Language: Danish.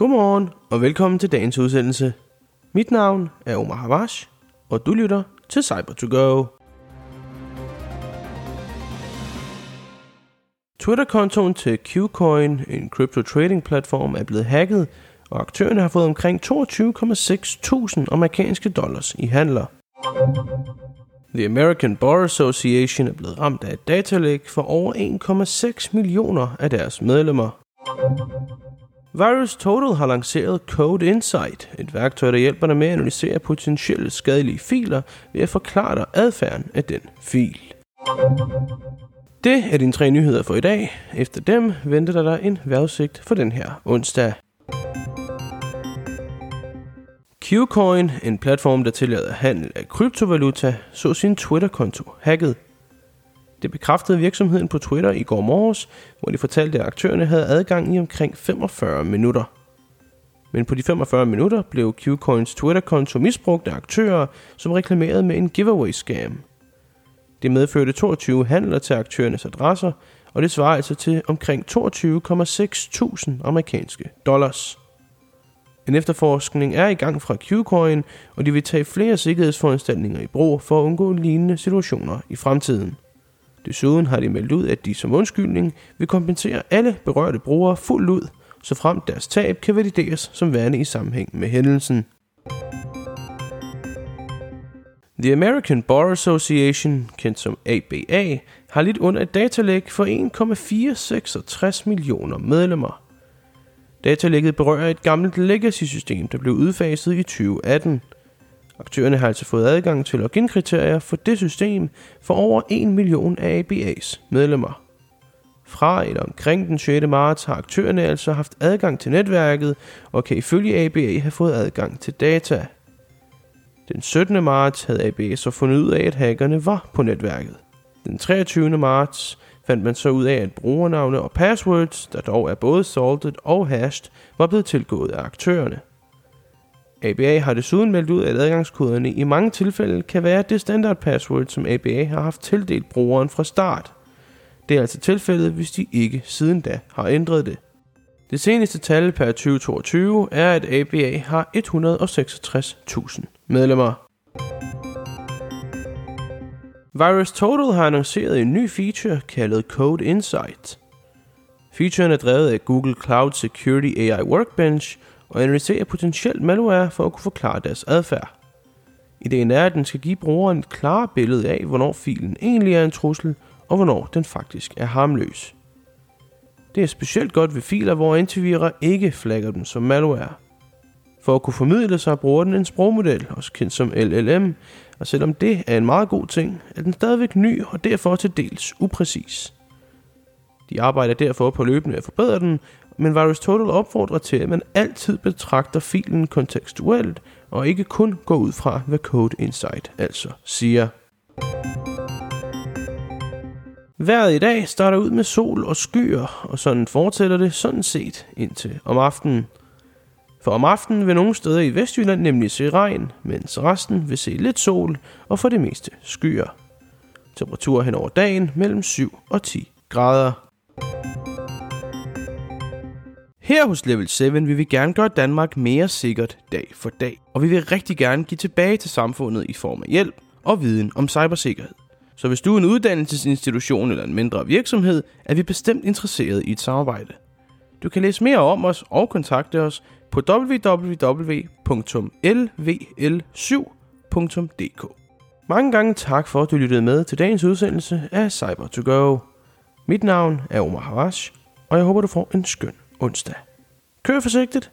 Godmorgen og velkommen til dagens udsendelse. Mit navn er Omar Havash, og du lytter til cyber to go Twitter-kontoen til Qcoin, en crypto trading platform, er blevet hacket, og aktørerne har fået omkring 22,6 tusind amerikanske dollars i handler. The American Bar Association er blevet ramt af et datalæk for over 1,6 millioner af deres medlemmer. Virus Total har lanceret Code Insight, et værktøj, der hjælper dig med at analysere potentielle skadelige filer ved at forklare dig adfærden af den fil. Det er dine tre nyheder for i dag. Efter dem venter der dig en vejrudsigt for den her onsdag. Qcoin, en platform, der tillader handel af kryptovaluta, så sin Twitter-konto hacket. Det bekræftede virksomheden på Twitter i går morges, hvor de fortalte, at aktørerne havde adgang i omkring 45 minutter. Men på de 45 minutter blev Qcoins Twitter-konto misbrugt af aktører, som reklamerede med en giveaway-scam. Det medførte 22 handler til aktørernes adresser, og det svarer altså til omkring 22,6.000 amerikanske dollars. En efterforskning er i gang fra Qcoin, og de vil tage flere sikkerhedsforanstaltninger i brug for at undgå lignende situationer i fremtiden. Desuden har de meldt ud, at de som undskyldning vil kompensere alle berørte brugere fuldt ud, så frem deres tab kan valideres som værende i sammenhæng med hændelsen. The American Bar Association, kendt som ABA, har lidt under et datalæg for 1,466 millioner medlemmer. Datalægget berører et gammelt legacy-system, der blev udfaset i 2018. Aktørerne har altså fået adgang til login-kriterier for det system for over 1 million af ABA's medlemmer. Fra eller omkring den 6. marts har aktørerne altså haft adgang til netværket og kan ifølge ABA have fået adgang til data. Den 17. marts havde ABA så fundet ud af, at hackerne var på netværket. Den 23. marts fandt man så ud af, at brugernavne og passwords, der dog er både salted og hashed, var blevet tilgået af aktørerne. ABA har desuden meldt ud, at adgangskoderne i mange tilfælde kan være det standard password, som ABA har haft tildelt brugeren fra start. Det er altså tilfældet, hvis de ikke siden da har ændret det. Det seneste tal per 2022 er, at ABA har 166.000 medlemmer. Virus Total har annonceret en ny feature kaldet Code Insight. Featuren er drevet af Google Cloud Security AI Workbench og analysere potentielt malware for at kunne forklare deres adfærd. Ideen er, at den skal give brugeren et klart billede af, hvornår filen egentlig er en trussel, og hvornår den faktisk er harmløs. Det er specielt godt ved filer, hvor antivirer ikke flagger dem som malware. For at kunne formidle sig bruger den en sprogmodel, også kendt som LLM, og selvom det er en meget god ting, er den stadigvæk ny og derfor til dels upræcis. De arbejder derfor på løbende at forbedre den, men VirusTotal opfordrer til, at man altid betragter filen kontekstuelt, og ikke kun går ud fra, hvad Code Insight altså siger. Vejret i dag starter ud med sol og skyer, og sådan fortsætter det sådan set indtil om aftenen. For om aftenen vil nogle steder i Vestjylland nemlig se regn, mens resten vil se lidt sol og for det meste skyer. Temperatur hen over dagen mellem 7 og 10 grader. Her hos Level 7 vil vi gerne gøre Danmark mere sikkert dag for dag, og vi vil rigtig gerne give tilbage til samfundet i form af hjælp og viden om cybersikkerhed. Så hvis du er en uddannelsesinstitution eller en mindre virksomhed, er vi bestemt interesseret i et samarbejde. Du kan læse mere om os og kontakte os på www.lvl7.dk. Mange gange tak for, at du lyttede med til dagens udsendelse af cyber to go Mit navn er Omar Havash, og jeg håber, du får en skøn onsdag. Kør forsigtigt,